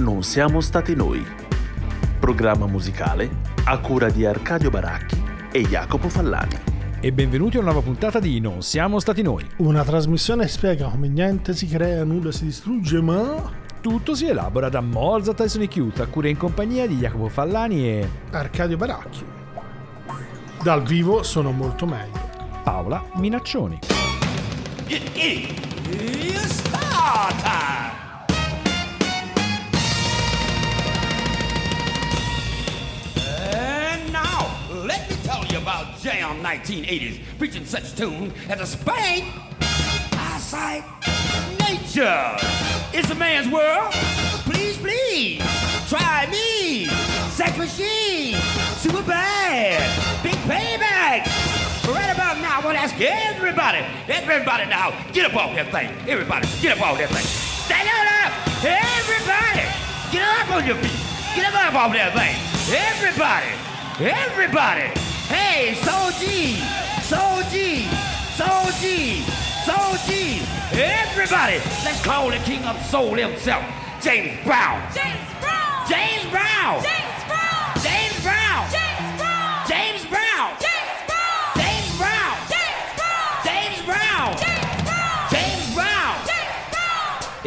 Non siamo stati noi. Programma musicale a cura di Arcadio Baracchi e Jacopo Fallani. E benvenuti a una nuova puntata di Non siamo stati noi. Una trasmissione spiega come niente si crea, nulla si distrugge, ma Tutto si elabora da Mozart e Sonic Youth, a cura in compagnia di Jacopo Fallani e Arcadio Baracchi. Dal vivo sono molto meglio. Paola Minaccioni. Star time! And Jam 1980s, preaching such tunes as a spank, eyesight, nature. It's a man's world. Please, please, try me. Sex machine, super bad, big payback. Right about now, I want to ask everybody, everybody now, get up off that thing. Everybody, get up off that thing. Stand up, everybody, get up on your feet. Get up off that thing. Everybody, everybody. Hey, Soul G, Soul G, Soul G, Soul G. Everybody, let's call the king of soul himself, James Brown. James Brown! James Brown. James Brown! James Brown. James Brown!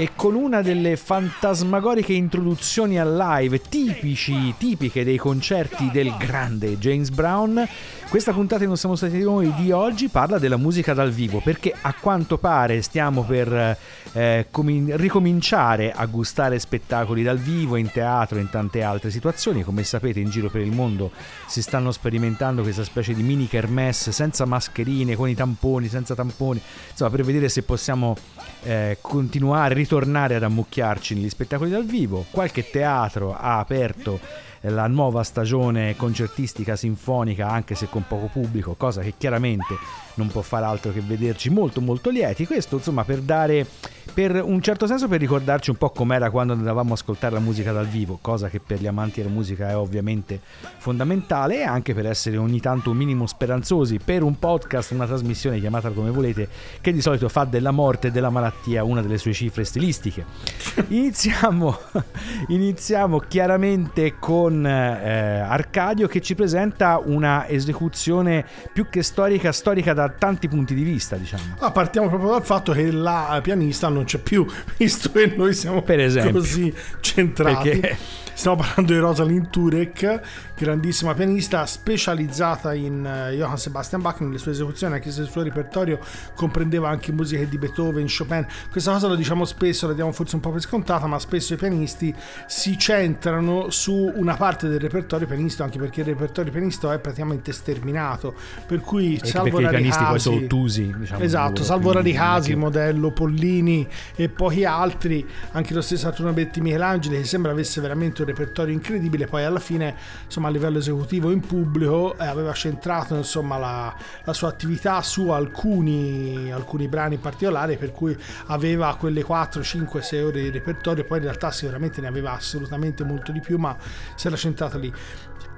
E con una delle fantasmagoriche introduzioni al live tipici, tipiche dei concerti del grande James Brown, questa puntata Non siamo stati noi di oggi parla della musica dal vivo, perché a quanto pare stiamo per eh, comin- ricominciare a gustare spettacoli dal vivo in teatro e in tante altre situazioni. Come sapete in giro per il mondo si stanno sperimentando questa specie di mini kermesse senza mascherine, con i tamponi, senza tamponi, insomma per vedere se possiamo eh, continuare, ritornare ad ammucchiarci negli spettacoli dal vivo. Qualche teatro ha aperto la nuova stagione concertistica sinfonica anche se con poco pubblico, cosa che chiaramente non può fare altro che vederci molto molto lieti. Questo insomma per dare per un certo senso per ricordarci un po' com'era quando andavamo a ascoltare la musica dal vivo, cosa che per gli amanti della musica è ovviamente fondamentale e anche per essere ogni tanto un minimo speranzosi per un podcast, una trasmissione chiamata come volete, che di solito fa della morte e della malattia una delle sue cifre stilistiche. Iniziamo, iniziamo chiaramente con eh, Arcadio che ci presenta una esecuzione più che storica, storica da tanti punti di vista, diciamo. Ah, partiamo proprio dal fatto che la pianista non c'è più, visto che noi siamo Per esempio. così centrati. Perché- Stiamo parlando di Rosalind Turek, grandissima pianista specializzata in eh, Johann Sebastian Bach nelle sue esecuzioni, anche se il suo repertorio comprendeva anche musiche di Beethoven, Chopin. Questa cosa lo diciamo spesso, la diamo forse un po' per scontata, ma spesso i pianisti si centrano su una parte del repertorio pianistico, anche perché il repertorio pianistico è praticamente sterminato. Per cui, E salvo perché i pianisti poi casi- sono ottusi, diciamo. Esatto, salvo rari casi, che- modello Pollini e pochi altri, anche lo stesso Arturo Betti Michelangelo che sembra avesse veramente un repertorio incredibile, poi alla fine insomma a livello esecutivo in pubblico eh, aveva centrato insomma la, la sua attività su alcuni, alcuni brani in particolare per cui aveva quelle 4, 5, 6 ore di repertorio, poi in realtà sicuramente ne aveva assolutamente molto di più, ma si era centrata lì.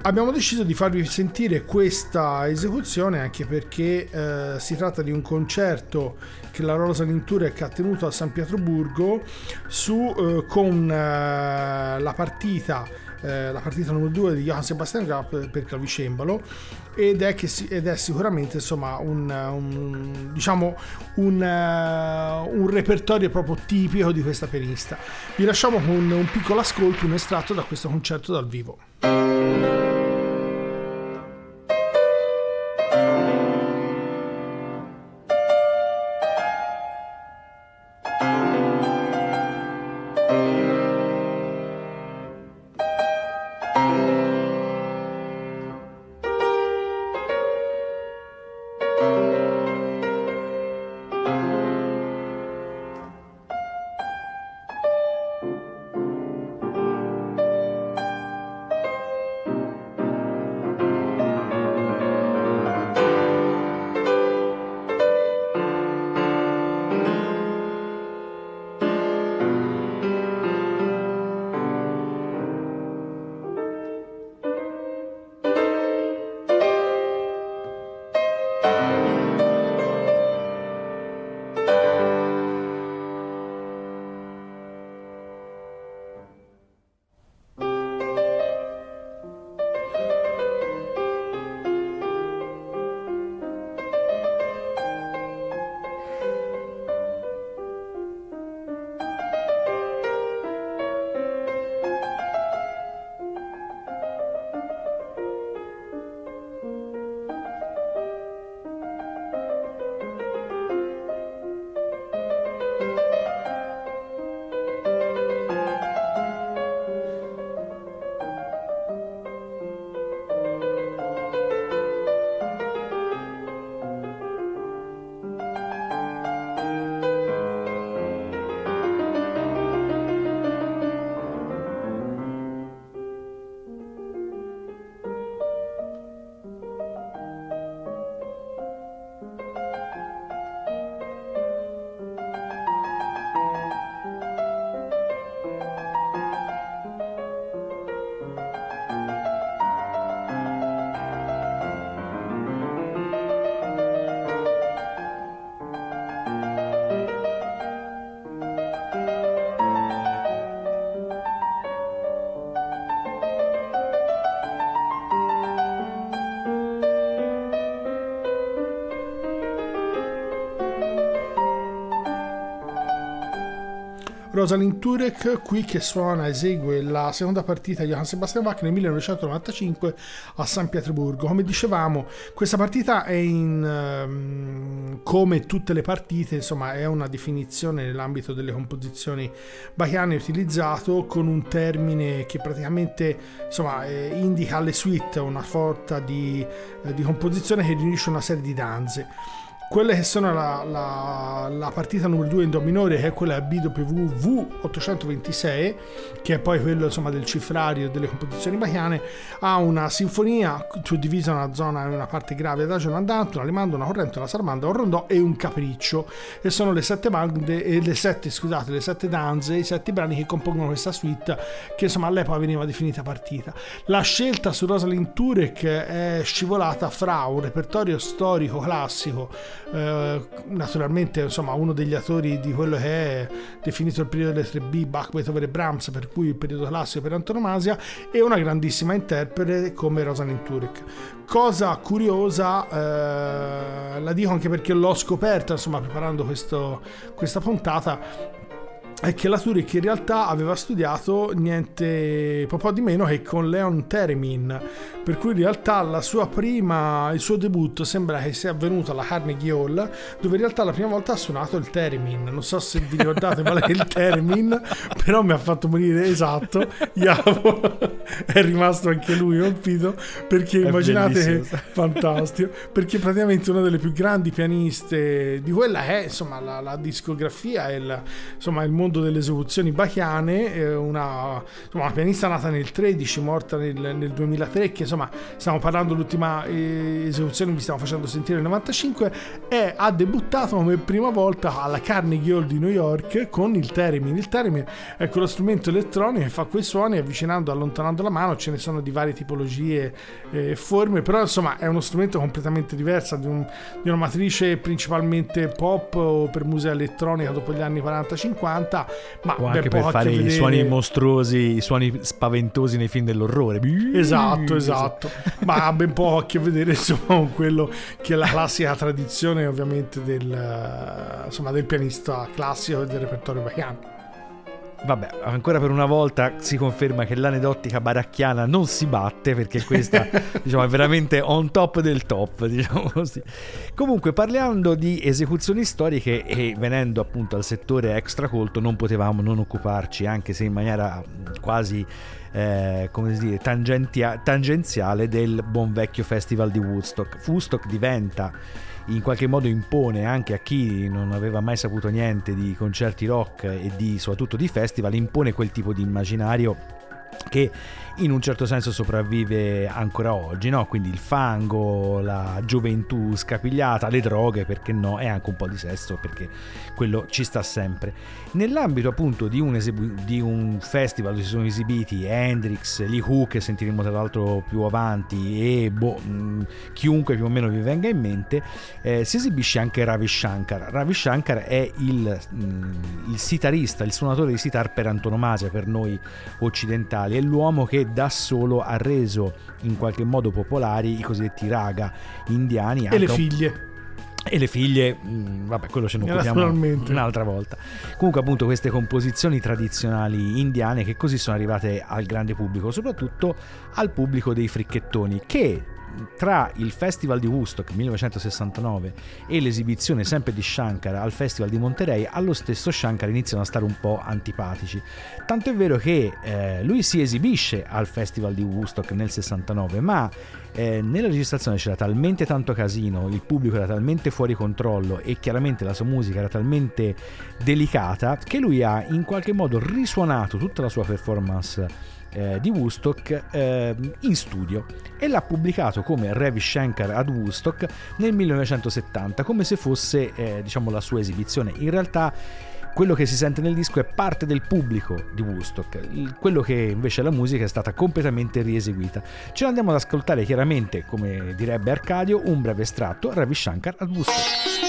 Abbiamo deciso di farvi sentire questa esecuzione anche perché eh, si tratta di un concerto che la Rosalind Turek ha tenuto a San Pietroburgo su, eh, con eh, la partita eh, la partita numero 2 di Johann Sebastian Bach per, clavicembalo ed è, che ed è sicuramente insomma un, un- diciamo un, eh, un repertorio proprio tipico di questa pianista. Vi lasciamo con un piccolo ascolto un estratto da questo concerto dal vivo Rosalind Turek qui che suona, esegue la seconda partita di Johann Sebastian Bach nel 1995 a San Pietroburgo. Come dicevamo, questa partita è in ehm, come tutte le partite, insomma, è una definizione nell'ambito delle composizioni bachiane utilizzato con un termine che praticamente insomma, eh, indica le suite, una sorta di, eh, di composizione che riunisce una serie di danze quelle che sono la, la, la partita numero 2 in do minore che è quella BWV V826 che è poi quello insomma del cifrario delle composizioni bachiane ha una sinfonia suddivisa una zona in una parte grave adagio un andante un alemando una corrente una sarmanda un rondò e un capriccio. E sono le sette bande e le sette scusate le sette danze i sette brani che compongono questa suite che insomma all'epoca veniva definita partita. La scelta su Rosalind Turek è scivolata fra un repertorio storico classico eh, naturalmente insomma uno degli autori di quello che è definito il periodo delle 3B Bach, Beethoven e Brahms per cui il periodo classico per antonomasia e una grandissima interprete come Rosalind Turek. Cosa curiosa eh, la dico anche perché l'ho scoperta insomma preparando questo, questa puntata è che la Turek in realtà aveva studiato niente po' di meno che con Leon Theremin per cui in realtà la sua prima, il suo debutto sembra che sia avvenuto alla Carnegie Hall dove in realtà la prima volta ha suonato il Theremin. Non so se vi ricordate qual è il Theremin però mi ha fatto morire esatto Iavo. È rimasto anche lui colpito perché È immaginate che fantastico. Perché praticamente una delle più grandi pianiste di quella è insomma la, la discografia e il, insomma il mondo delle esecuzioni bachiane eh, una, insomma, una pianista nata nel 13 morta nel, nel 2003 che insomma stiamo parlando dell'ultima eh, esecuzione vi stiamo facendo sentire nel 95 e ha debuttato come prima volta alla Carnegie Hall di New York con il theremin il theremin è quello strumento elettronico che fa quei suoni avvicinando allontanando la mano ce ne sono di varie tipologie e forme però insomma è uno strumento completamente diverso di, un- di una matrice principalmente pop o per musica elettronica dopo gli anni 40-50 ma O anche per fare che i vedere- suoni mostruosi, i suoni spaventosi nei film dell'orrore. Esatto, esatto. Ma ha ben poco a che vedere insomma, con quello che è la classica tradizione ovviamente del, eh, insomma, del pianista classico e del repertorio bachiano. Vabbè, ancora per una volta si conferma che l'aneddotica baracchiana non si batte perché questa diciamo, è veramente on top del top, diciamo così. Comunque, parlando di esecuzioni storiche e venendo appunto al settore extracolto, non potevamo non occuparci, anche se in maniera quasi eh, come si dice, tangentia- tangenziale del buon vecchio festival di Woodstock. Woodstock diventa in qualche modo impone anche a chi non aveva mai saputo niente di concerti rock e di, soprattutto di festival, impone quel tipo di immaginario che in un certo senso sopravvive ancora oggi, no? quindi il fango, la gioventù scapigliata, le droghe, perché no, e anche un po' di sesso, perché quello ci sta sempre. Nell'ambito appunto di un, esebu- di un festival dove si sono esibiti Hendrix, Lee Hook, che sentiremo tra l'altro più avanti, e boh, mh, chiunque più o meno vi venga in mente, eh, si esibisce anche Ravi Shankar. Ravi Shankar è il, mh, il sitarista, il suonatore di sitar per antonomasia per noi occidentali, è l'uomo che da solo ha reso in qualche modo popolari i cosiddetti raga indiani. E le un- figlie. e le figlie, mh, vabbè, quello ce ne Eh, occupiamo un'altra volta. Comunque, appunto, queste composizioni tradizionali indiane che così sono arrivate al grande pubblico, soprattutto al pubblico dei fricchettoni, che tra il festival di Woodstock 1969 e l'esibizione sempre di Shankar al festival di Monterey, allo stesso Shankar iniziano a stare un po' antipatici. Tanto è vero che eh, lui si esibisce al festival di Woodstock nel 69, ma eh, nella registrazione c'era talmente tanto casino, il pubblico era talmente fuori controllo e chiaramente la sua musica era talmente delicata che lui ha in qualche modo risuonato tutta la sua performance eh, di Woodstock eh, in studio e l'ha pubblicato come Ravi Shankar ad Woodstock nel 1970 come se fosse eh, diciamo la sua esibizione. In realtà quello che si sente nel disco è parte del pubblico di Woodstock, quello che invece la musica è stata completamente rieseguita. Ce l'andiamo ad ascoltare chiaramente, come direbbe Arcadio, un breve estratto, Ravi Shankar ad Woodstock.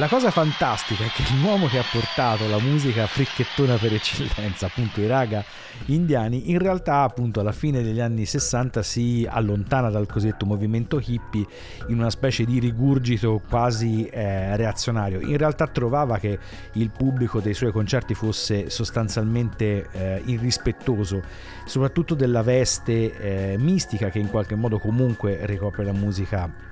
La cosa fantastica è che l'uomo che ha portato la musica fricchettona per eccellenza, appunto i raga indiani, in realtà appunto alla fine degli anni 60 si allontana dal cosiddetto movimento hippie in una specie di rigurgito quasi eh, reazionario. In realtà trovava che il pubblico dei suoi concerti fosse sostanzialmente eh, irrispettoso, soprattutto della veste eh, mistica che in qualche modo comunque ricopre la musica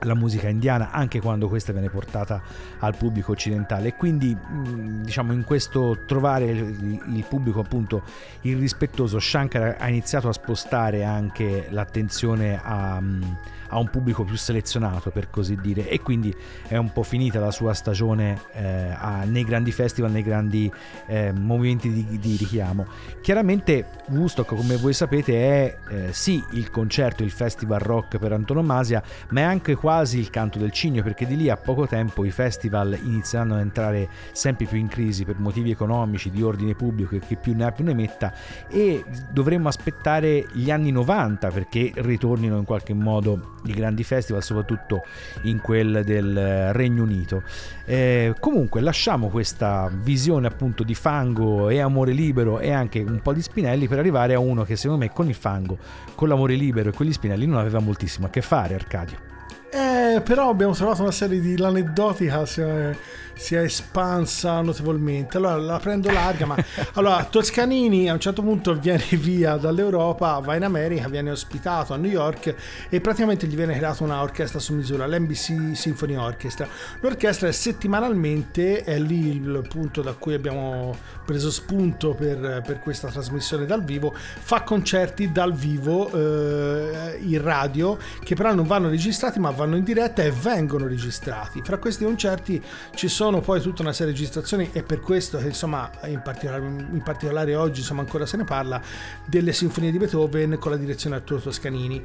la musica indiana anche quando questa viene portata al pubblico occidentale. E quindi mh, diciamo in questo trovare il, pubblico appunto irrispettoso Shankar ha iniziato a spostare anche l'attenzione a, mh, a un pubblico più selezionato per così dire. E quindi è un po' finita la sua stagione eh, a, nei grandi festival nei grandi eh, movimenti di, di, richiamo. Chiaramente Woodstock come voi sapete è eh, sì il concerto il festival rock per antonomasia ma è anche quasi il canto del cigno perché di lì a poco tempo i festival inizieranno ad entrare sempre più in crisi per motivi economici di ordine pubblico e che più ne ha più ne metta. E dovremmo aspettare gli anni 90 perché ritornino in qualche modo i grandi festival, soprattutto in quel del Regno Unito. Eh, comunque lasciamo questa visione appunto di fango e amore libero e anche un po' di spinelli per arrivare a uno che secondo me con il fango, con l'amore libero e con gli spinelli non aveva moltissimo a che fare Arcadio. Eh, però abbiamo trovato una serie di l'aneddotica si è, si è espansa notevolmente. Allora la prendo larga, ma allora Toscanini a un certo punto viene via dall'Europa, va in America, viene ospitato a New York e praticamente gli viene creata una orchestra su misura, l'NBC Symphony Orchestra. L'orchestra è settimanalmente, è lì il punto da cui abbiamo preso spunto per, per questa trasmissione dal vivo, fa concerti dal vivo eh, in radio che però non vanno registrati ma vanno in diretta e vengono registrati. Fra questi concerti ci sono poi tutta una serie di registrazioni e per questo che insomma in particolare, in particolare oggi insomma ancora se ne parla delle sinfonie di Beethoven con la direzione Arturo Toscanini.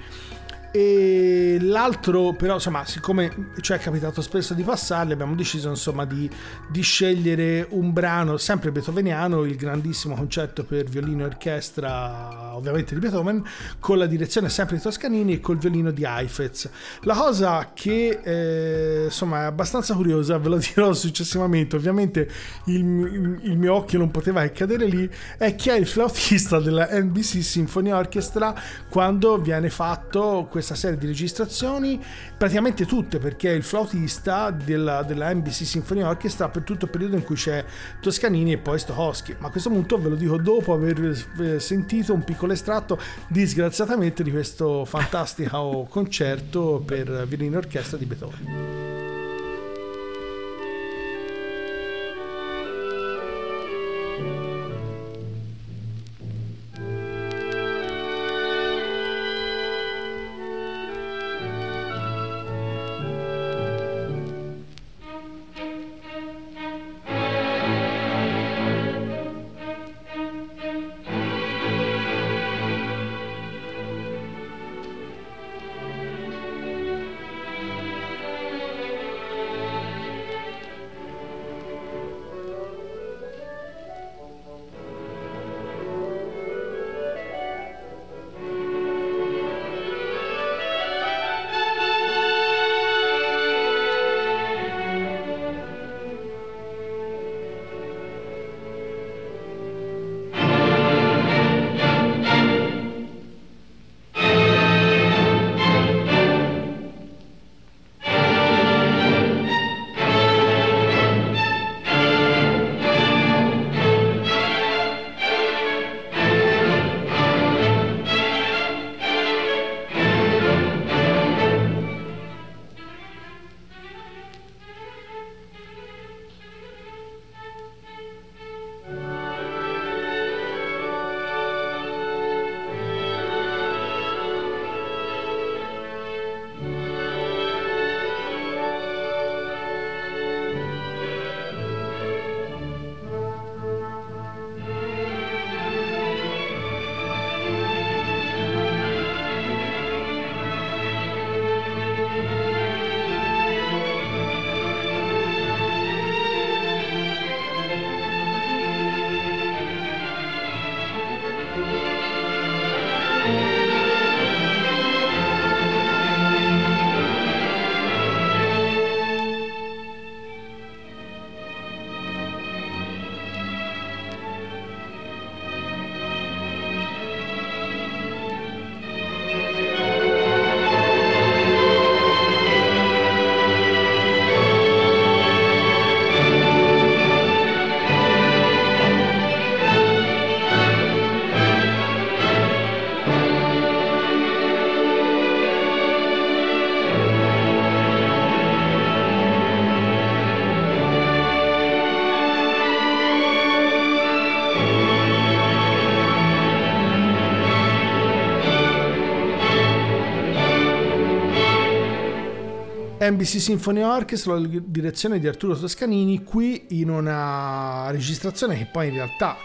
E l'altro, però, insomma, siccome ci è capitato spesso di passarli, abbiamo deciso insomma di, di, scegliere un brano sempre beethoveniano, il grandissimo concerto per violino e orchestra, ovviamente di Beethoven, con la direzione sempre di Toscanini e col violino di Heifetz. La cosa che eh, insomma è abbastanza curiosa, ve lo dirò successivamente, ovviamente il, il mio occhio non poteva che cadere lì, è chi è il flautista della NBC Symphony Orchestra quando viene fatto questo questa serie di registrazioni, praticamente tutte, perché è il flautista della, della NBC Symphony Orchestra per tutto il periodo in cui c'è Toscanini e poi Stokowski. Ma a questo punto ve lo dico dopo aver eh, sentito un piccolo estratto, disgraziatamente, di questo fantastico concerto per violino orchestra di Beethoven. NBC Symphony Orchestra, la direzione di Arturo Toscanini, qui in una registrazione che poi in realtà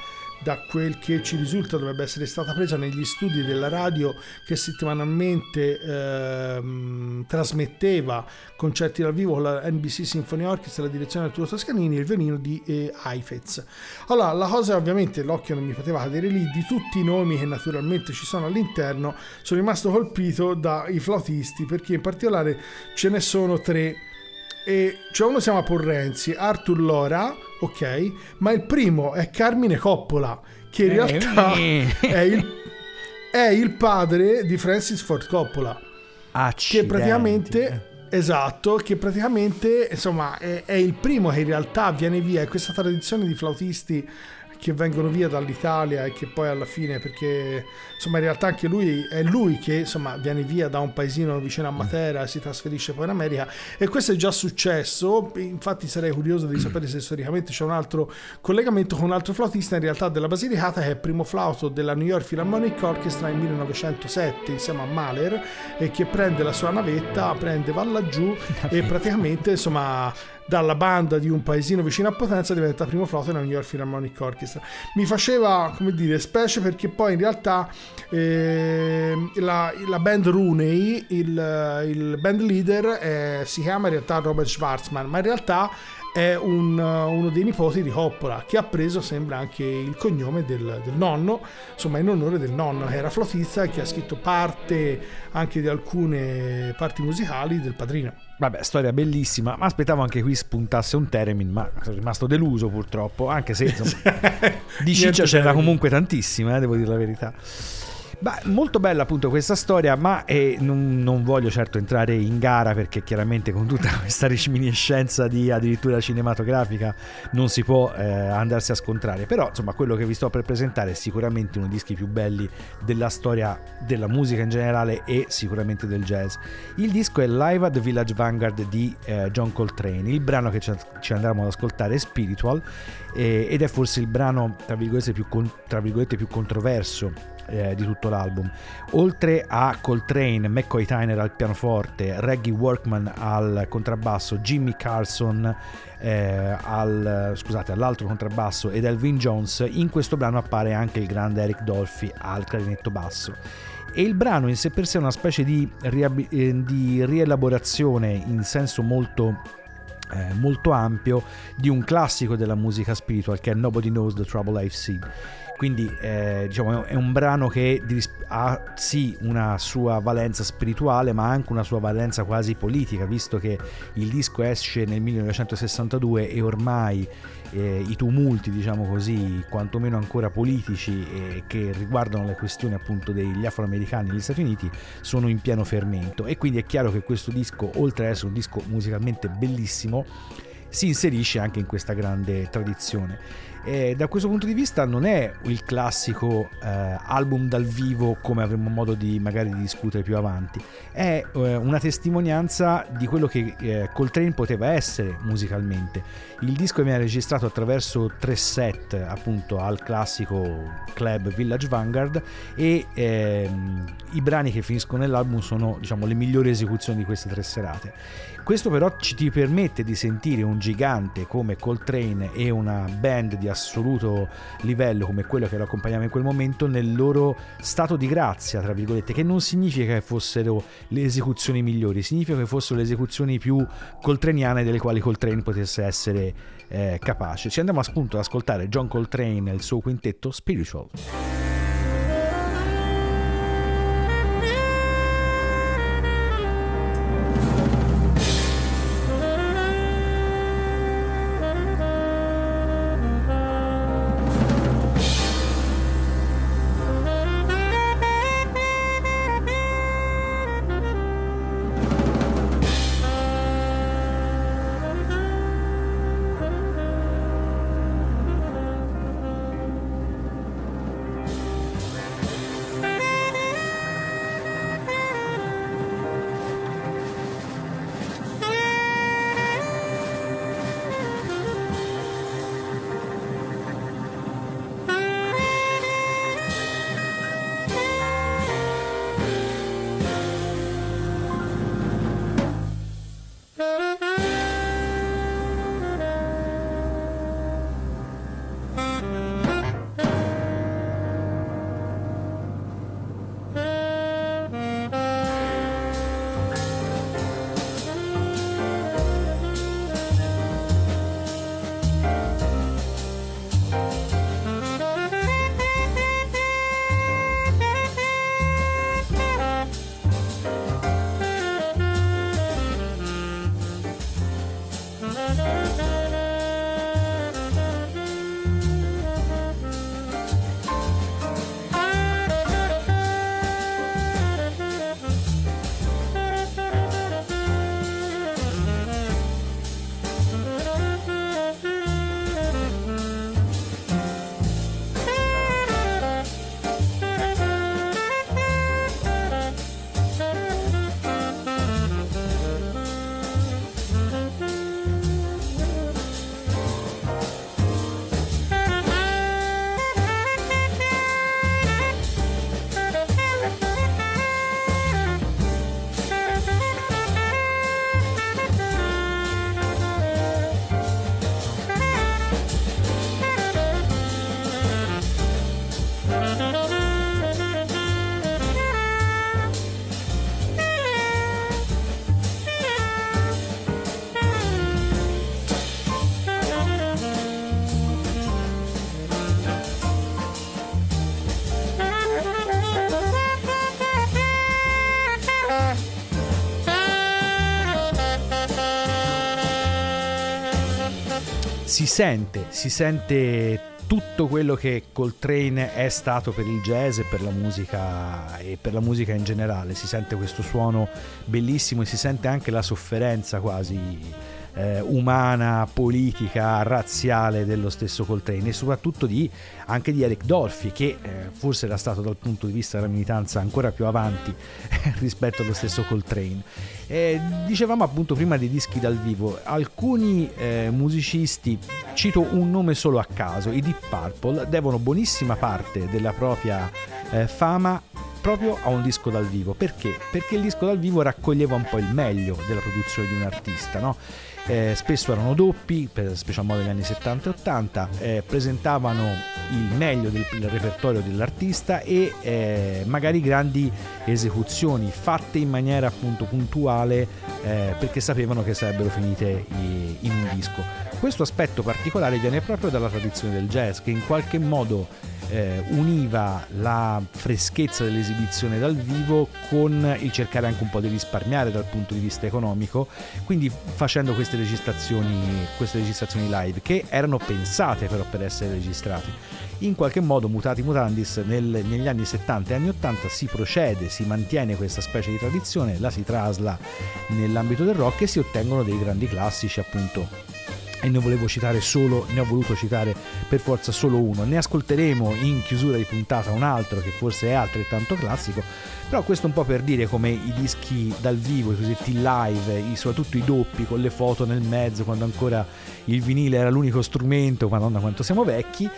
da quel che ci risulta dovrebbe essere stata presa negli studi della radio che settimanalmente ehm, trasmetteva concerti dal vivo con la NBC Symphony Orchestra, la direzione di Arturo Toscanini e il violino di eh, Heifetz. Allora, la cosa ovviamente l'occhio non mi poteva cadere lì, di tutti i nomi che naturalmente ci sono all'interno, sono rimasto colpito dai flautisti perché in particolare ce ne sono tre e cioè uno si chiama Porrenzi, Arthur Lora, ok, ma il primo è Carmine Coppola, che in Eh, realtà è il, è il padre di Francis Ford Coppola, che Accidenti. praticamente... Esatto, che praticamente insomma è, è il primo che in realtà viene via, è questa tradizione di flautisti che vengono via dall'Italia e che poi alla fine perché insomma in realtà anche lui è lui che insomma viene via da un paesino vicino a Matera e si trasferisce poi in America. E questo è già successo. Infatti sarei curioso di sapere se storicamente c'è un altro collegamento con un altro flautista in realtà della Basilicata che è primo flauto della New York Philharmonic Orchestra nel 1907 insieme a Mahler e che prende la sua navetta prende va laggiù e praticamente insomma dalla banda di un paesino vicino a Potenza diventa primo flauto nella New York Philharmonic Orchestra. Mi faceva, come dire, specie perché poi in realtà eh, la, la band Rooney, il, il band leader eh, si chiama in realtà Robert Schwarzman, ma in realtà è un, uno dei nipoti di Coppola che ha preso sembra anche il cognome del, del nonno insomma in onore del nonno che era flautista e che ha scritto parte anche di alcune parti musicali del padrino Vabbè, storia bellissima, ma aspettavo anche qui spuntasse un Teremin, ma sono rimasto deluso purtroppo, anche se insomma, di ciccia c'era comunque tantissima, eh, devo dire la verità. Beh, molto bella appunto questa storia, ma eh, non, non voglio certo entrare in gara perché chiaramente con tutta questa reminiscenza di addirittura cinematografica non si può eh, andarsi a scontrare. Però insomma quello che vi sto per presentare è sicuramente uno dei dischi più belli della storia della musica in generale e sicuramente del jazz. Il disco è Live at the Village Vanguard di eh, John Coltrane. Il brano che ci, andremo ad ascoltare è Spiritual eh, ed è forse il brano tra virgolette più, con- tra virgolette, più controverso eh, di tutto l'album. Oltre a Coltrane, McCoy Tyner al pianoforte, Reggie Workman al contrabbasso, Jimmy Carlson eh, al, scusate, all'altro contrabbasso ed Elvin Jones, in questo brano appare anche il grande Eric Dolphy al clarinetto basso. E il brano in sé per sé è una specie di, riab- eh, di rielaborazione in senso molto eh, molto ampio di un classico della musica spiritual che è Nobody Knows the Trouble I've Seen. Quindi eh, diciamo, è un brano che ha sì una sua valenza spirituale ma anche una sua valenza quasi politica, visto che il disco esce nel 1962 e ormai eh, i tumulti, diciamo così, quantomeno ancora politici eh, che riguardano le questioni appunto degli afroamericani negli Stati Uniti sono in pieno fermento e quindi è chiaro che questo disco, oltre ad essere un disco musicalmente bellissimo, si inserisce anche in questa grande tradizione. E da questo punto di vista non è il classico eh, album dal vivo come avremo modo di magari di discutere più avanti, è eh, una testimonianza di quello che eh, Coltrane poteva essere musicalmente. Il disco viene registrato attraverso tre set appunto al classico club Village Vanguard e ehm, i brani che finiscono nell'album sono diciamo le migliori esecuzioni di queste tre serate. Questo però ci ti permette di sentire un gigante come Coltrane e una band di assoluto livello come quello che lo accompagnava in quel momento nel loro stato di grazia, tra virgolette, che non significa che fossero le esecuzioni migliori, significa che fossero le esecuzioni più coltraniane delle quali Coltrane potesse essere eh, capace. Ci andiamo appunto ad ascoltare John Coltrane e il suo quintetto Spiritual. Si sente, si sente tutto quello che Coltrane è stato per il jazz e per la musica e per la musica in generale. Si sente questo suono bellissimo e si sente anche la sofferenza quasi eh, umana, politica, razziale dello stesso Coltrane e soprattutto di, anche di Eric Dolphy che eh, forse era stato dal punto di vista della militanza ancora più avanti rispetto allo stesso Coltrane. Eh, dicevamo appunto prima dei dischi dal vivo, alcuni eh, musicisti, cito un nome solo a caso, i Deep Purple, devono buonissima parte della propria eh, fama proprio a un disco dal vivo. Perché? Perché il disco dal vivo raccoglieva un po' il meglio della produzione di un artista, no? Eh, spesso erano doppi, per, specialmente negli anni 70 e 80, eh, presentavano il meglio del, del repertorio dell'artista e eh, magari grandi esecuzioni fatte in maniera appunto puntuale eh, perché sapevano che sarebbero finite in un disco. Questo aspetto particolare viene proprio dalla tradizione del jazz che in qualche modo eh, univa la freschezza dell'esibizione dal vivo con il cercare anche un po' di risparmiare dal punto di vista economico, quindi facendo queste registrazioni, queste registrazioni live che erano pensate però per essere registrate. In qualche modo, mutati mutandis, nel, negli anni 70 e anni 80 si procede, si mantiene questa specie di tradizione, la si trasla nell'ambito del rock e si ottengono dei grandi classici appunto e ne volevo citare solo, ne ho voluto citare per forza solo uno. Ne ascolteremo in chiusura di puntata un altro che forse è altrettanto classico, però questo un po' per dire come i dischi dal vivo, i cosiddetti live, soprattutto i doppi con le foto nel mezzo, quando ancora il vinile era l'unico strumento, madonna quanto siamo vecchi,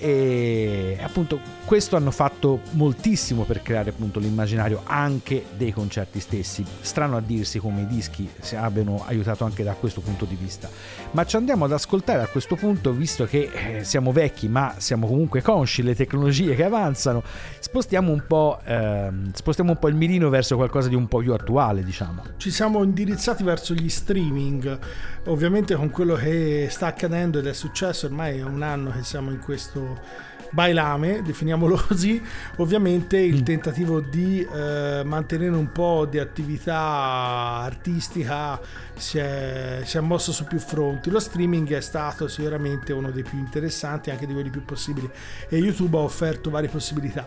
e appunto questo hanno fatto moltissimo per creare appunto l'immaginario anche dei concerti stessi. Strano a dirsi come i dischi abbiano aiutato anche da questo punto di vista. Ma ci andiamo ad ascoltare a questo punto visto che eh, siamo vecchi ma siamo comunque consci delle tecnologie che avanzano spostiamo un po' ehm, spostiamo un po' il mirino verso qualcosa di un po' più attuale diciamo. Ci siamo indirizzati verso gli streaming ovviamente con quello che sta accadendo ed è successo ormai è un anno che siamo in questo bailame, definiamolo così, ovviamente il tentativo di eh, mantenere un po' di attività artistica si è, si è, mosso su più fronti. Lo streaming è stato sicuramente uno dei più interessanti, anche di quelli più possibili, e YouTube ha offerto varie possibilità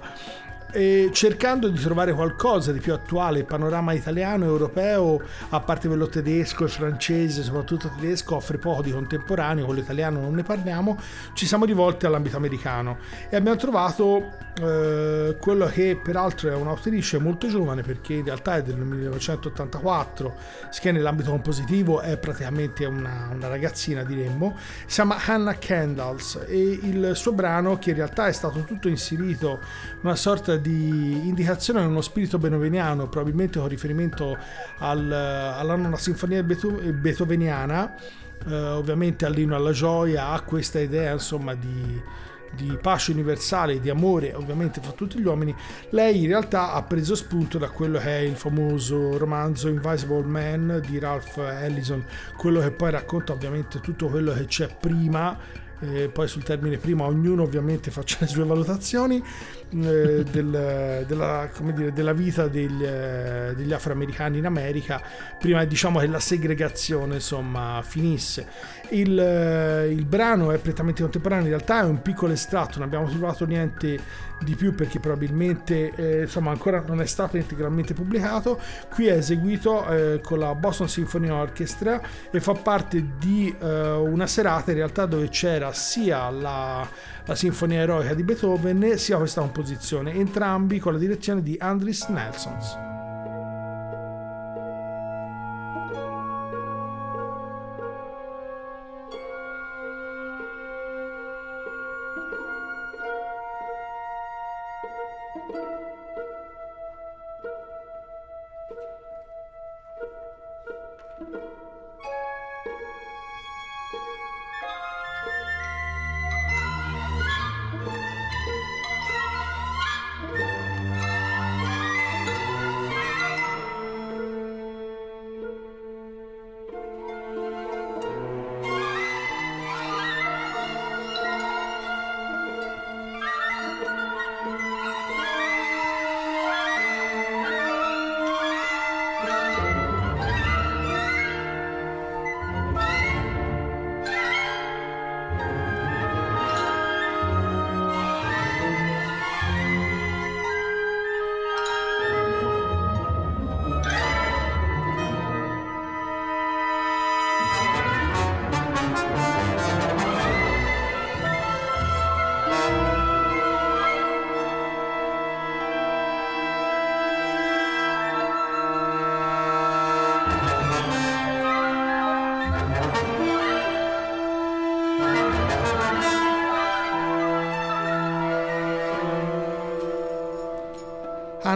e cercando di trovare qualcosa di più attuale, panorama italiano, europeo, a parte quello tedesco francese, soprattutto tedesco, offre poco di contemporaneo, quello italiano non ne parliamo, ci siamo rivolti all'ambito americano e abbiamo trovato eh, quello che peraltro è un'autrice molto giovane perché in realtà è del 1984, che nell'ambito compositivo è praticamente una, una ragazzina diremmo, si chiama Hannah Candles e il suo brano che in realtà è stato tutto inserito una sorta di indicazione in uno spirito beethoveniano, probabilmente con riferimento al, alla nona sinfonia beethoveniana, eh, ovviamente all'inno alla gioia, a questa idea insomma di, di pace universale, di amore ovviamente fra tutti gli uomini, lei in realtà ha preso spunto da quello che è il famoso romanzo Invisible Man di Ralph Ellison, quello che poi racconta ovviamente tutto quello che c'è prima eh, poi sul termine prima ognuno ovviamente faccia le sue valutazioni eh, del, della, dire, della, vita degli, eh, degli, afroamericani in America prima diciamo che la segregazione insomma finisse. Il, eh, il brano è prettamente contemporaneo in realtà è un piccolo estratto non abbiamo trovato niente di più perché probabilmente insomma ancora non è stato integralmente pubblicato. Qui è eseguito con la Boston Symphony Orchestra e fa parte di una serata in realtà dove c'era sia la, la sinfonia eroica di Beethoven sia questa composizione entrambi con la direzione di Andris Nelsons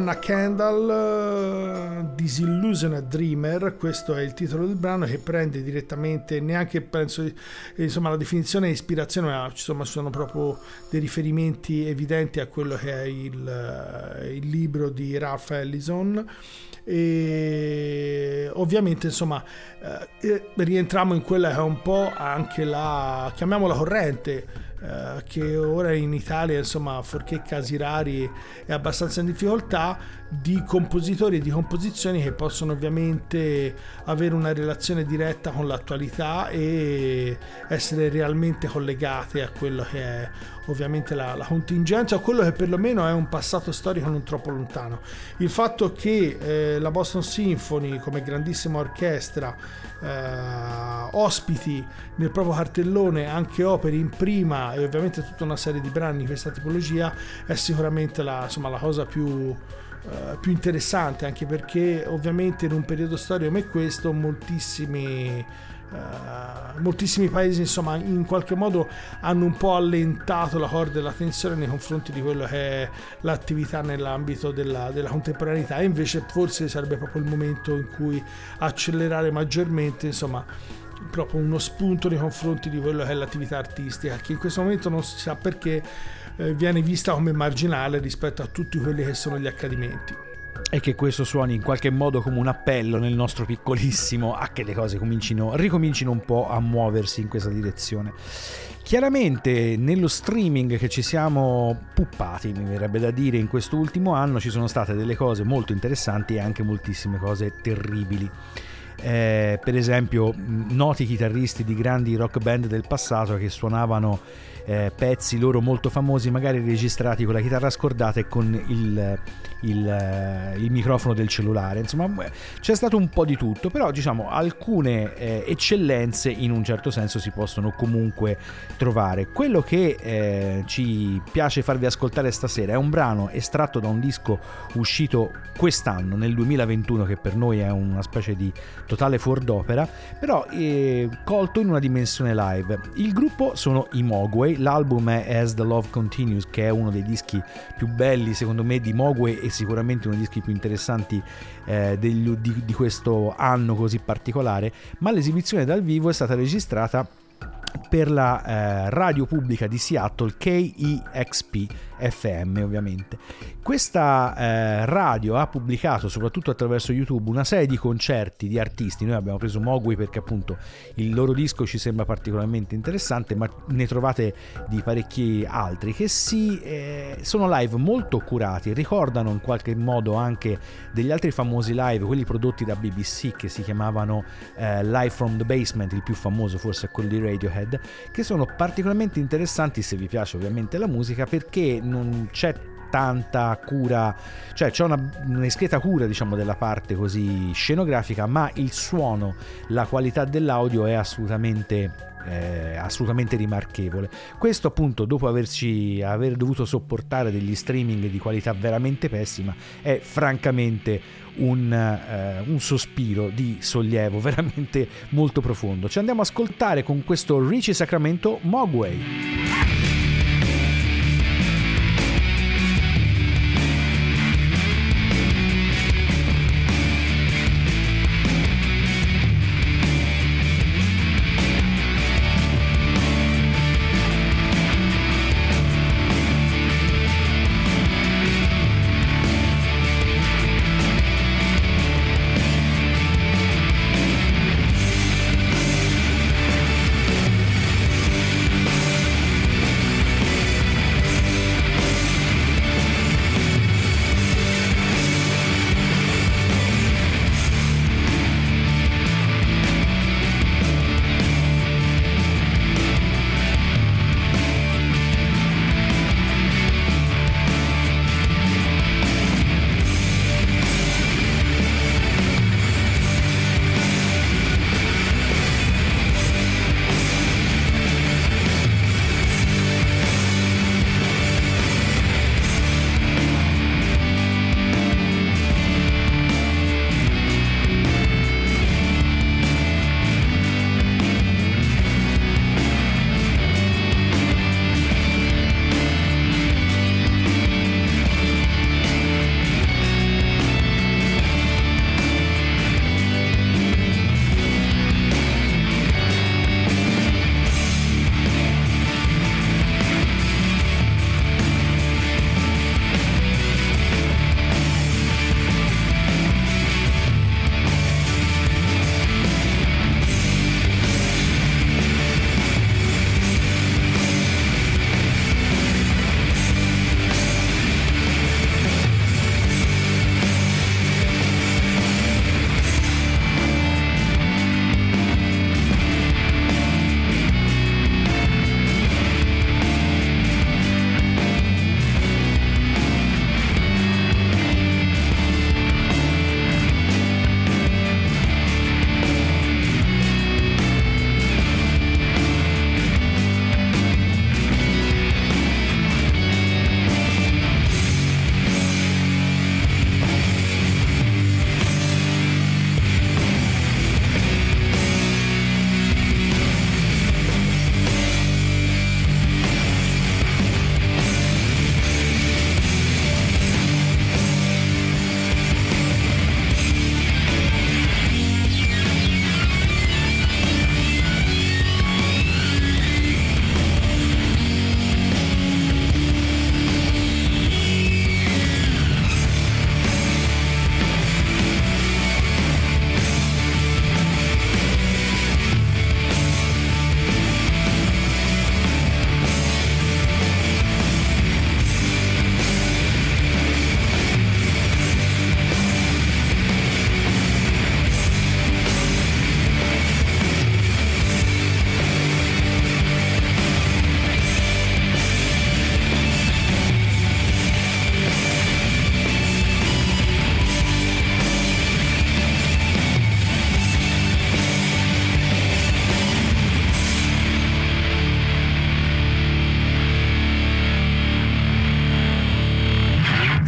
Anna Kendall, Disillusioned Dreamer, questo è il titolo del brano che prende direttamente, neanche penso, insomma la definizione è ispirazione, ma insomma sono proprio dei riferimenti evidenti a quello che è il, il libro di Ralph Ellison. E ovviamente insomma eh, rientriamo in quella che è un po' anche la chiamiamola corrente eh, che ora in Italia, insomma, forché casi rari, è abbastanza in difficoltà, di compositori e di composizioni che possono ovviamente avere una relazione diretta con l'attualità e essere realmente collegate a quello che è ovviamente la, la contingenza o quello che perlomeno è un passato storico non troppo lontano. Il fatto che eh, la Boston Symphony come grandissima orchestra eh, ospiti nel proprio cartellone anche opere in prima e ovviamente tutta una serie di brani di questa tipologia è sicuramente la, insomma, la cosa più Uh, più interessante anche perché ovviamente in un periodo storico come questo moltissimi Uh, moltissimi paesi insomma in qualche modo hanno un po' allentato la corda della tensione nei confronti di quello che è l'attività nell'ambito della, della contemporaneità. E invece forse sarebbe proprio il momento in cui accelerare maggiormente insomma proprio uno spunto nei confronti di quello che è l'attività artistica che in questo momento non si sa perché eh, viene vista come marginale rispetto a tutti quelli che sono gli accadimenti e che questo suoni in qualche modo come un appello nel nostro piccolissimo a che le cose comincino, ricomincino un po' a muoversi in questa direzione. Chiaramente nello streaming che ci siamo puppati, mi verrebbe da dire, in questo ultimo anno ci sono state delle cose molto interessanti e anche moltissime cose terribili. Eh, per esempio, noti chitarristi di grandi rock band del passato che suonavano eh, pezzi loro molto famosi, magari registrati con la chitarra scordata e con il, il, eh, il microfono del cellulare. Insomma, c'è stato un po' di tutto, però diciamo alcune eh, eccellenze in un certo senso si possono comunque trovare. Quello che eh, ci piace farvi ascoltare stasera è un brano estratto da un disco uscito quest'anno, nel 2021, che per noi è una specie di totale fuor d'opera, però eh, colto in una dimensione live. Il gruppo sono i Mogwai, l'album è As the Love Continues, che è uno dei dischi più belli secondo me di Mogwai e sicuramente uno dei dischi più interessanti eh, degli, di, di questo anno così particolare, ma l'esibizione dal vivo è stata registrata per la eh, radio pubblica di Seattle KEXP FM ovviamente. Questa eh, radio ha pubblicato soprattutto attraverso YouTube una serie di concerti di artisti, noi abbiamo preso Mogui perché appunto il loro disco ci sembra particolarmente interessante, ma ne trovate di parecchi altri che si, eh, sono live molto curati, ricordano in qualche modo anche degli altri famosi live, quelli prodotti da BBC che si chiamavano eh, Live from the Basement, il più famoso forse è quello di Radiohead, che sono particolarmente interessanti se vi piace ovviamente la musica perché non c'è tanta cura, cioè c'è una, una discreta cura diciamo della parte così scenografica, ma il suono, la qualità dell'audio è assolutamente eh, assolutamente rimarchevole. Questo appunto dopo averci aver dovuto sopportare degli streaming di qualità veramente pessima è francamente un, eh, un sospiro di sollievo veramente molto profondo. Ci andiamo a ascoltare con questo Richie Sacramento Mogwai.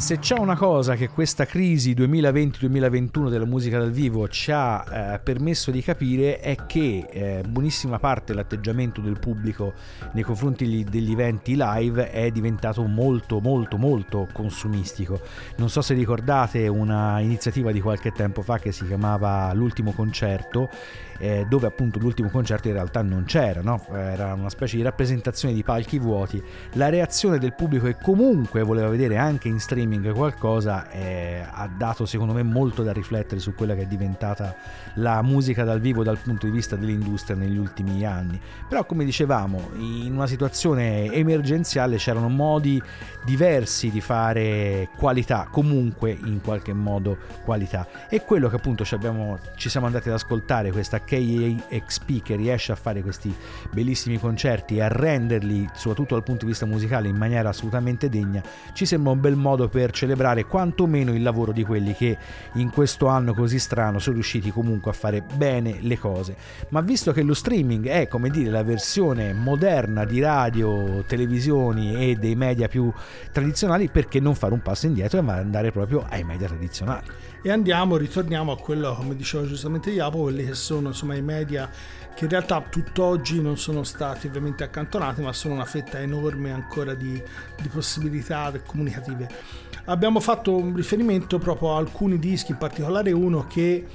Se c'è una cosa che questa crisi 2020-2021 della musica dal vivo ci ha eh, permesso di capire è che eh, buonissima parte dell'atteggiamento del pubblico nei confronti gli- degli eventi live è diventato molto molto molto consumistico. Non so se ricordate una iniziativa di qualche tempo fa che si chiamava L'ultimo concerto eh, dove appunto l'ultimo concerto in realtà non c'era, no? era una specie di rappresentazione di palchi vuoti. La reazione del pubblico che comunque voleva vedere anche in streaming qualcosa eh, ha dato secondo me molto da riflettere su quella che è diventata la musica dal vivo dal punto di vista dell'industria negli ultimi anni. Però come dicevamo, in una situazione emergenziale c'erano modi diversi di fare qualità, comunque in qualche modo qualità. E quello che appunto ci, abbiamo, ci siamo andati ad ascoltare, questa KXP che riesce a fare questi bellissimi concerti e a renderli, soprattutto dal punto di vista musicale, in maniera assolutamente degna, ci sembra un bel modo per celebrare quantomeno il lavoro di quelli che in questo anno così strano sono riusciti comunque a fare bene le cose. Ma visto che lo streaming è, come dire, la versione moderna di radio, televisioni e dei media più tradizionali, perché non fare un passo indietro e andare proprio ai media tradizionali? E andiamo, ritorniamo a quello, come diceva giustamente Iapo, quelli che sono insomma i media che in realtà tutt'oggi non sono stati ovviamente accantonati, ma sono una fetta enorme ancora di, di possibilità comunicative. Abbiamo fatto un riferimento proprio a alcuni dischi, in particolare uno che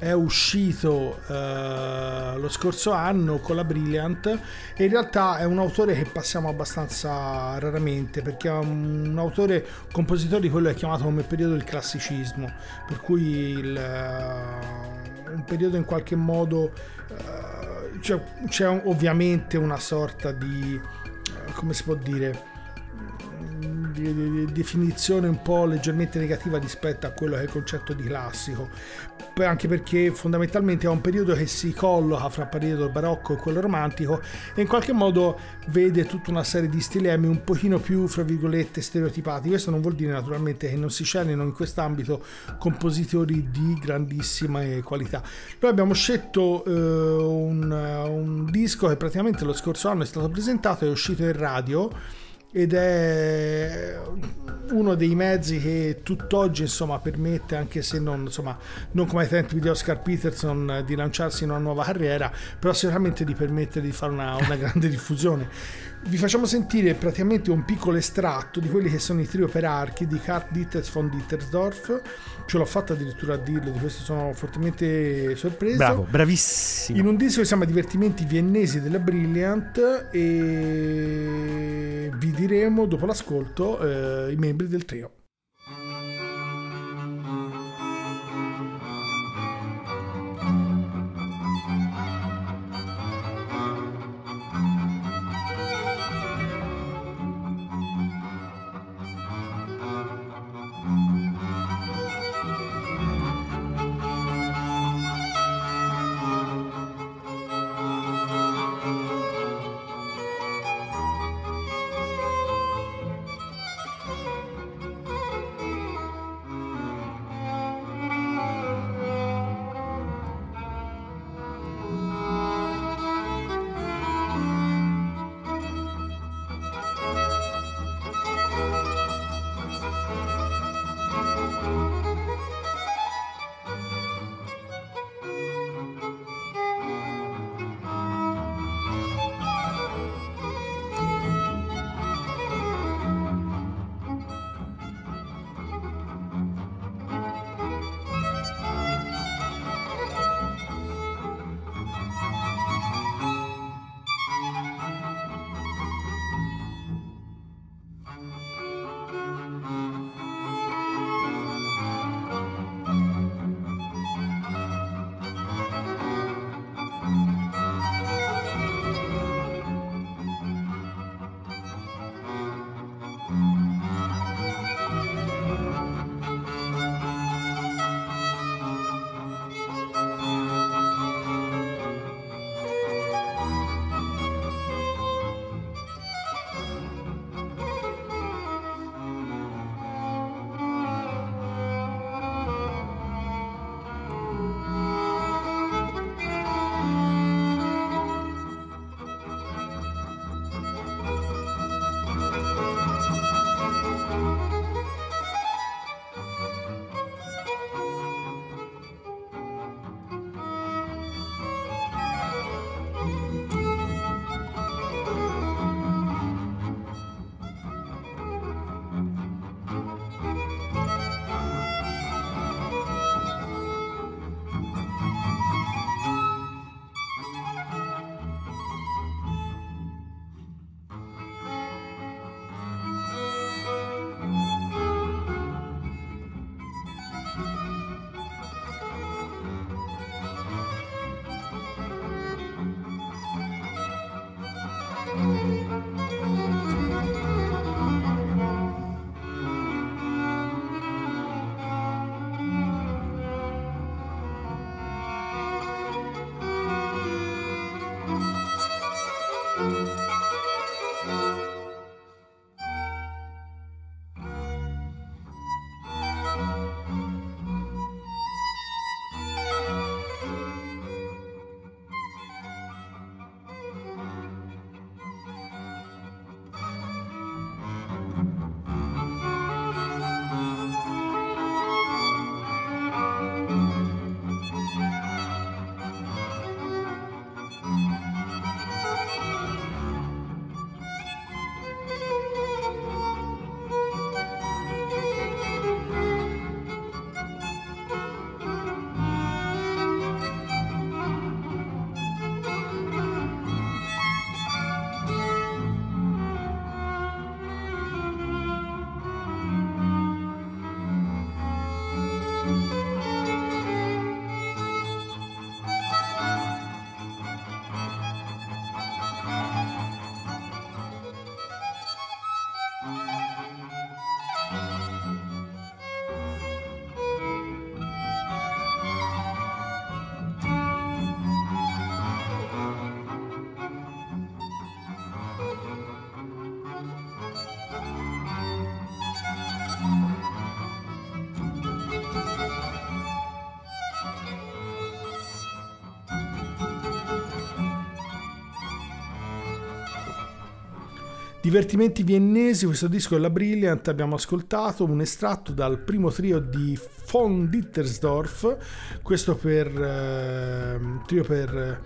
è uscito eh, lo scorso anno con la Brilliant e in realtà è un autore che passiamo abbastanza raramente perché è un, autore compositore di quello che è chiamato come periodo del classicismo per cui il, uh, un periodo in qualche modo uh, c'è, c'è ovviamente una sorta di uh, come si può dire di, di, definizione un po' leggermente negativa rispetto a quello che è il concetto di classico. Anche perché fondamentalmente è un periodo che si colloca fra il periodo barocco e quello romantico e in qualche modo vede tutta una serie di stilemi un pochino più fra virgolette stereotipati. Questo non vuol dire naturalmente che non si scelgono in quest'ambito compositori di grandissima qualità. Noi abbiamo scelto eh, un, un disco che praticamente lo scorso anno è stato presentato è uscito in radio ed è uno dei mezzi che tutt'oggi insomma permette anche se non, insomma, non come ai tempi di Oscar Peterson di lanciarsi in una nuova carriera però sicuramente di permettere di fare una, una grande diffusione vi facciamo sentire praticamente un piccolo estratto di quelli che sono i trio per archi di Karl Dieters von Dittersdorf ce l'ho fatta addirittura a dirlo di questo sono fortemente sorpreso. Bravo bravissimo. In un disco che si chiama Divertimenti viennesi della Brilliant e vi diremo dopo l'ascolto eh, i membri del trio. Divertimenti viennesi, questo disco è la Brilliant, abbiamo ascoltato un estratto dal primo trio di von Dittersdorf, questo per eh, trio per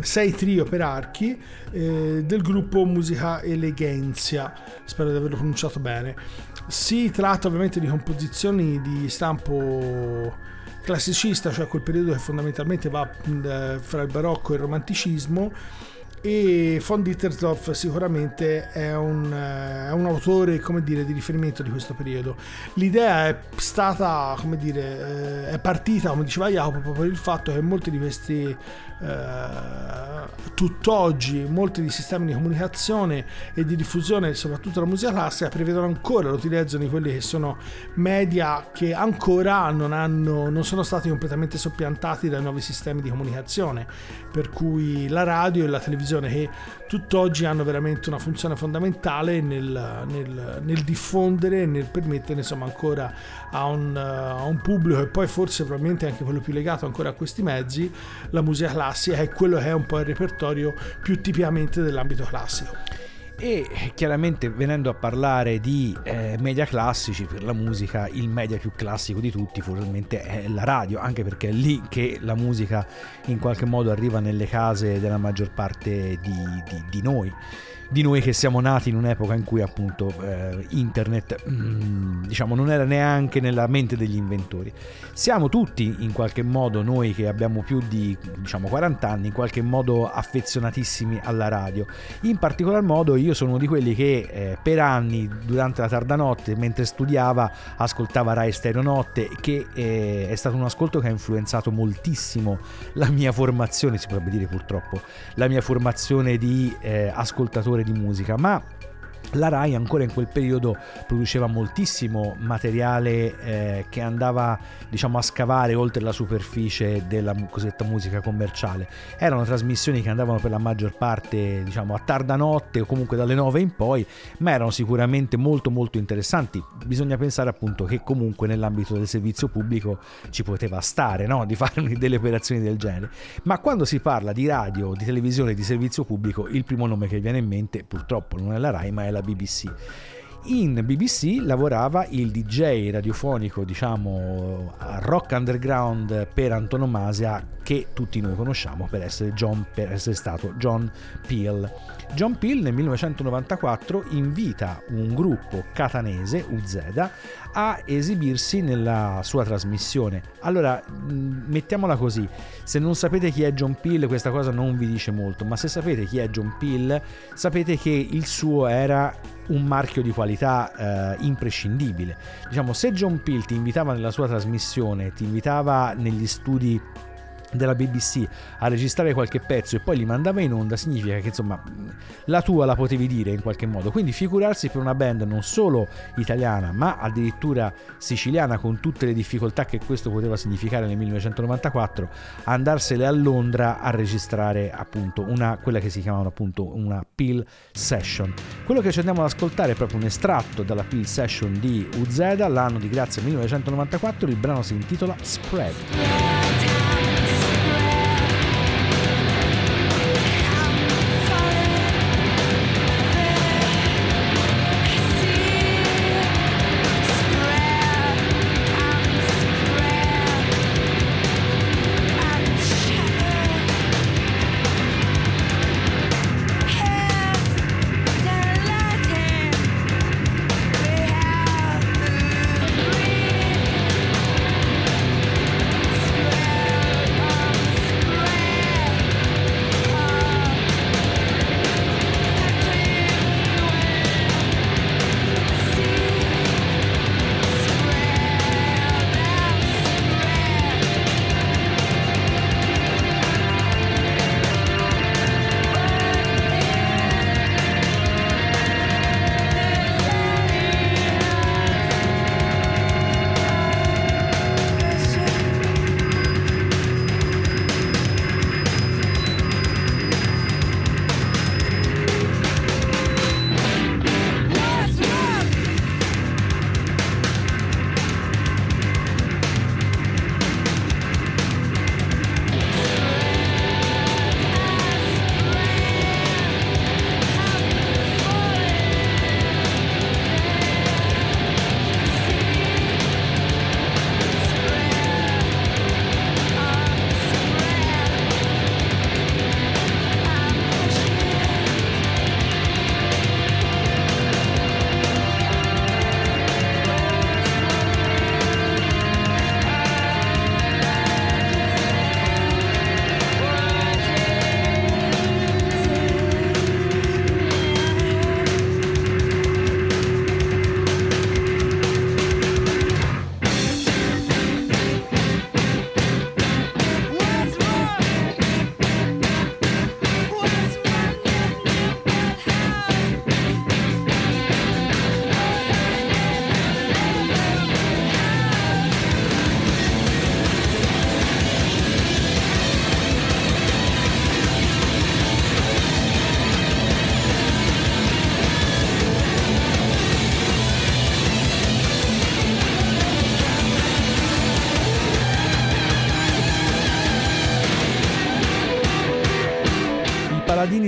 sei trio per archi eh, del gruppo Musica Elegenzia, spero di averlo pronunciato bene. Si tratta ovviamente di composizioni di stampo classicista, cioè quel periodo che fondamentalmente va eh, fra il barocco e il romanticismo e von Dittersdorf sicuramente è un, eh, è un, autore dire, di riferimento di questo periodo. L'idea è stata, come dire, eh, è partita, come diceva Jacopo, proprio il fatto che molti di questi eh, tutt'oggi molti dei sistemi di comunicazione e di diffusione, soprattutto la musica classica, prevedono ancora l'utilizzo di quelli che sono media che ancora non, hanno, non sono stati completamente soppiantati dai nuovi sistemi di comunicazione, per cui la radio e la televisione che tutt'oggi hanno veramente una funzione fondamentale nel, nel, nel diffondere e nel permettere insomma ancora a un, a un pubblico e poi forse probabilmente anche quello più legato ancora a questi mezzi la musica classica è quello che è un po' il repertorio più tipicamente dell'ambito classico. E chiaramente venendo a parlare di eh, media classici per la musica, il media più classico di tutti probabilmente è la radio, anche perché è lì che la musica in qualche modo arriva nelle case della maggior parte di, di, di noi di noi che siamo nati in un'epoca in cui appunto eh, internet mm, diciamo non era neanche nella mente degli inventori. Siamo tutti in qualche modo noi che abbiamo più di diciamo 40 anni in qualche modo affezionatissimi alla radio. In particolar modo io sono uno di quelli che eh, per anni durante la tarda notte mentre studiava ascoltava Rai Stereo Notte che eh, è stato un ascolto che ha influenzato moltissimo la mia formazione, si potrebbe dire purtroppo, la mia formazione di eh, ascoltatore di musica, ma la RAI ancora in quel periodo produceva moltissimo materiale eh, che andava diciamo a scavare oltre la superficie della cosiddetta musica commerciale. Erano trasmissioni che andavano per la maggior parte diciamo a tarda notte o comunque dalle 9 in poi ma erano sicuramente molto molto interessanti. Bisogna pensare appunto che comunque nell'ambito del servizio pubblico ci poteva stare no? di fare delle operazioni del genere. Ma quando si parla di radio di televisione di servizio pubblico il primo nome che viene in mente purtroppo non è la RAI ma è la BBC. In BBC lavorava il DJ radiofonico, diciamo, rock underground per antonomasia che tutti noi conosciamo per essere, John, per essere stato John Peel. John Peel nel 1994 invita un gruppo catanese, UZ, a esibirsi nella sua trasmissione. Allora, mettiamola così, se non sapete chi è John Peel questa cosa non vi dice molto, ma se sapete chi è John Peel sapete che il suo era un marchio di qualità eh, imprescindibile. Diciamo, se John Peel ti invitava nella sua trasmissione, ti invitava negli studi della BBC a registrare qualche pezzo e poi li mandava in onda significa che insomma la tua la potevi dire in qualche modo. Quindi figurarsi per una band non solo italiana ma addirittura siciliana con tutte le difficoltà che questo poteva significare nel 1994 andarsene a Londra a registrare appunto una quella che si chiamava appunto una Peel Session. Quello che ci andiamo ad ascoltare è proprio un estratto dalla Peel Session di UZ l'anno di grazia 1994 il brano si intitola Spread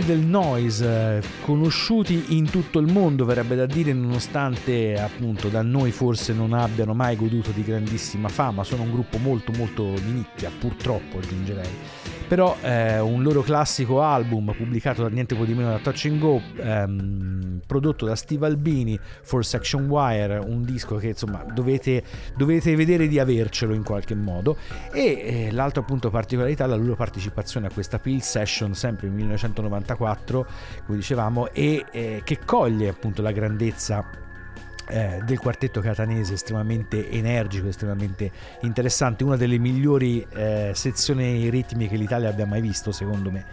del noise, conosciuti in tutto il mondo, verrebbe da dire, nonostante appunto da noi forse non abbiano mai goduto di grandissima fama, sono un gruppo molto molto di nicchia, purtroppo aggiungerei. Però eh, un loro classico album pubblicato da niente po' di meno da Touch and Go, ehm, prodotto da Steve Albini for Section Wire, un disco che insomma dovete, dovete vedere di avercelo in qualche modo. E eh, l'altra appunto particolarità la loro partecipazione a questa Peel Session sempre nel 1994, come dicevamo, e eh, che coglie appunto la grandezza eh, del quartetto catanese estremamente energico, estremamente interessante, una delle migliori eh, sezioni ritmiche che l'Italia abbia mai visto, secondo me.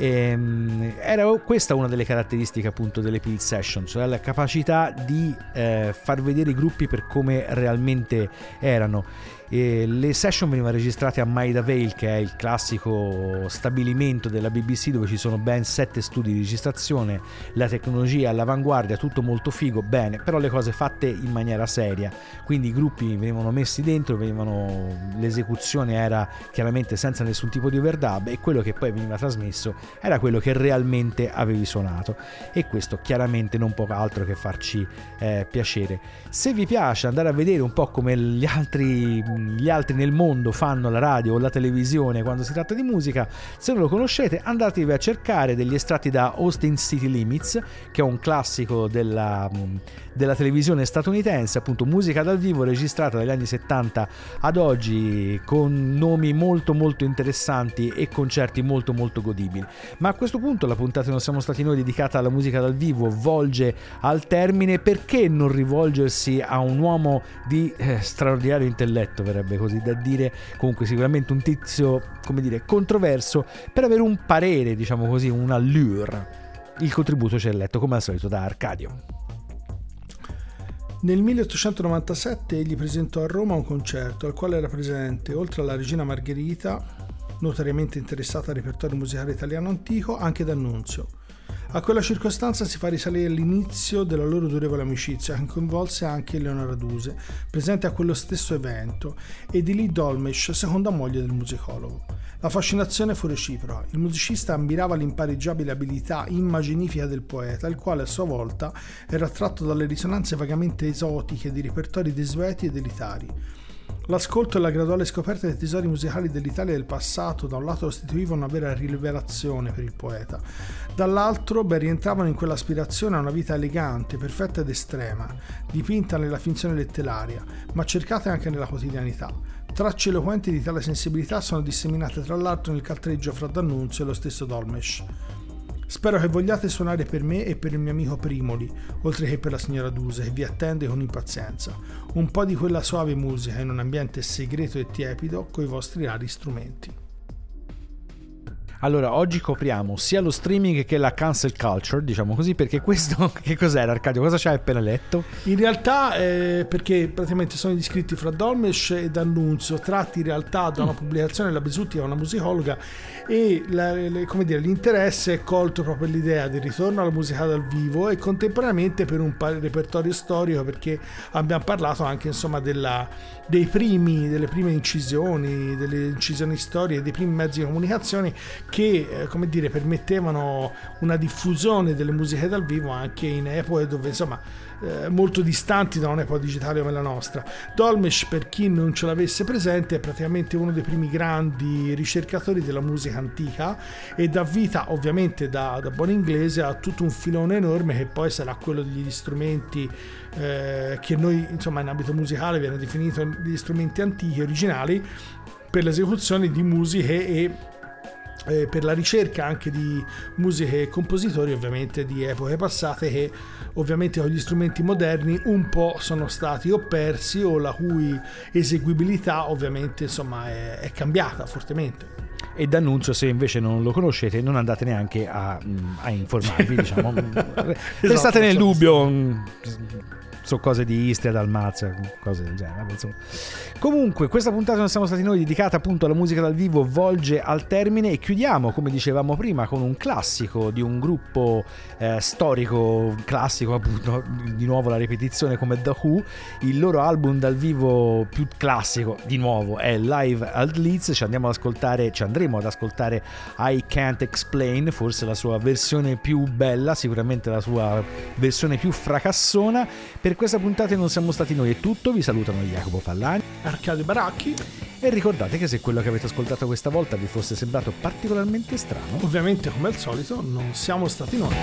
Ehm, era questa una delle caratteristiche appunto delle Peel Session, cioè la capacità di eh, far vedere i gruppi per come realmente erano. E le session venivano registrate a Maida Vale, che è il classico stabilimento della BBC dove ci sono ben sette studi di registrazione, la tecnologia all'avanguardia, tutto molto figo, bene, però le cose fatte in maniera seria. Quindi i gruppi venivano messi dentro, venivano, l'esecuzione era chiaramente senza nessun tipo di overdub e quello che poi veniva trasmesso era quello che realmente avevi suonato. E questo chiaramente non può altro che farci eh, piacere. Se vi piace andare a vedere un po' come gli altri gli altri nel mondo fanno la radio o la televisione quando si tratta di musica, se non lo conoscete andatevi a cercare degli estratti da Austin City Limits, che è un classico della, della televisione statunitense, appunto musica dal vivo registrata dagli anni 70 ad oggi con nomi molto molto interessanti e concerti molto molto godibili. Ma a questo punto la puntata non siamo stati noi dedicata alla musica dal vivo volge al termine, perché non rivolgersi a un uomo di eh, straordinario intelletto, verrebbe così da dire, comunque sicuramente un tizio, come dire, controverso, per avere un parere, diciamo così, un allure. Il contributo ci è letto come al solito da Arcadio. Nel 1897 egli presentò a Roma un concerto al quale era presente, oltre alla regina Margherita, notoriamente interessata al repertorio musicale italiano antico, anche D'Annunzio. A quella circostanza si fa risalire l'inizio della loro durevole amicizia, che coinvolse anche Leonora Duse, presente a quello stesso evento, e di Lee Dolmesh, seconda moglie del musicologo. La fascinazione fu reciproca. Il musicista ammirava l'impareggiabile abilità immaginifica del poeta, il quale a sua volta era attratto dalle risonanze vagamente esotiche di repertori desueti ed elitari. L'ascolto e la graduale scoperta dei tesori musicali dell'Italia del passato da un lato costituivano una vera rivelazione per il poeta, dall'altro ben rientravano in quell'aspirazione a una vita elegante, perfetta ed estrema, dipinta nella finzione letteraria, ma cercata anche nella quotidianità. Tracce eloquenti di tale sensibilità sono disseminate tra l'altro nel caltreggio fra D'Annunzio e lo stesso Dolmesh. Spero che vogliate suonare per me e per il mio amico Primoli, oltre che per la signora Duse, che vi attende con impazienza. Un po' di quella suave musica in un ambiente segreto e tiepido coi vostri rari strumenti. Allora, oggi copriamo sia lo streaming che la cancel culture, diciamo così, perché questo che cos'era Arcadio? Cosa c'hai appena letto? In realtà, eh, perché praticamente sono gli scritti fra Dolmesh e D'Annunzio, tratti in realtà da una pubblicazione della Besutti, una musicologa, e la, le, come dire, l'interesse è colto proprio l'idea del ritorno alla musica dal vivo e contemporaneamente per un repertorio storico, perché abbiamo parlato anche insomma della, dei primi, delle prime incisioni, delle incisioni storiche, dei primi mezzi di comunicazione che eh, come dire, permettevano una diffusione delle musiche dal vivo anche in epoche dove insomma eh, molto distanti da un'epoca digitale come la nostra. Dolmesh, per chi non ce l'avesse presente, è praticamente uno dei primi grandi ricercatori della musica antica e dà vita, ovviamente da, da buon inglese, a tutto un filone enorme che poi sarà quello degli strumenti eh, che noi, insomma, in ambito musicale viene definito gli strumenti antichi, originali, per l'esecuzione di musiche e eh, per la ricerca anche di musiche e compositori ovviamente di epoche passate che ovviamente con gli strumenti moderni un po' sono stati o persi o la cui eseguibilità ovviamente insomma è, è cambiata fortemente. E d'annunzio se invece non lo conoscete non andate neanche a, a informarvi diciamo. Restate Esatto, nel facciamo dubbio. mm, so cose di Istria, Dalmazia, cose del genere. insomma. Comunque, questa puntata non siamo stati noi dedicata appunto alla musica dal vivo volge al termine e chiudiamo, come dicevamo prima, con un classico di un gruppo eh, storico classico, appunto, di nuovo la ripetizione come The Who, il loro album dal vivo più classico, di nuovo, è Live at Leeds, ci andiamo ad ascoltare, ci andremo ad ascoltare I Can't Explain, forse la sua versione più bella, sicuramente la sua versione più fracassona. Per questa puntata non siamo stati noi, è tutto, vi salutano Jacopo Fallani Arcadio Baracchi, e ricordate che se quello che avete ascoltato questa volta vi fosse sembrato particolarmente strano, ovviamente come al solito non siamo stati noi.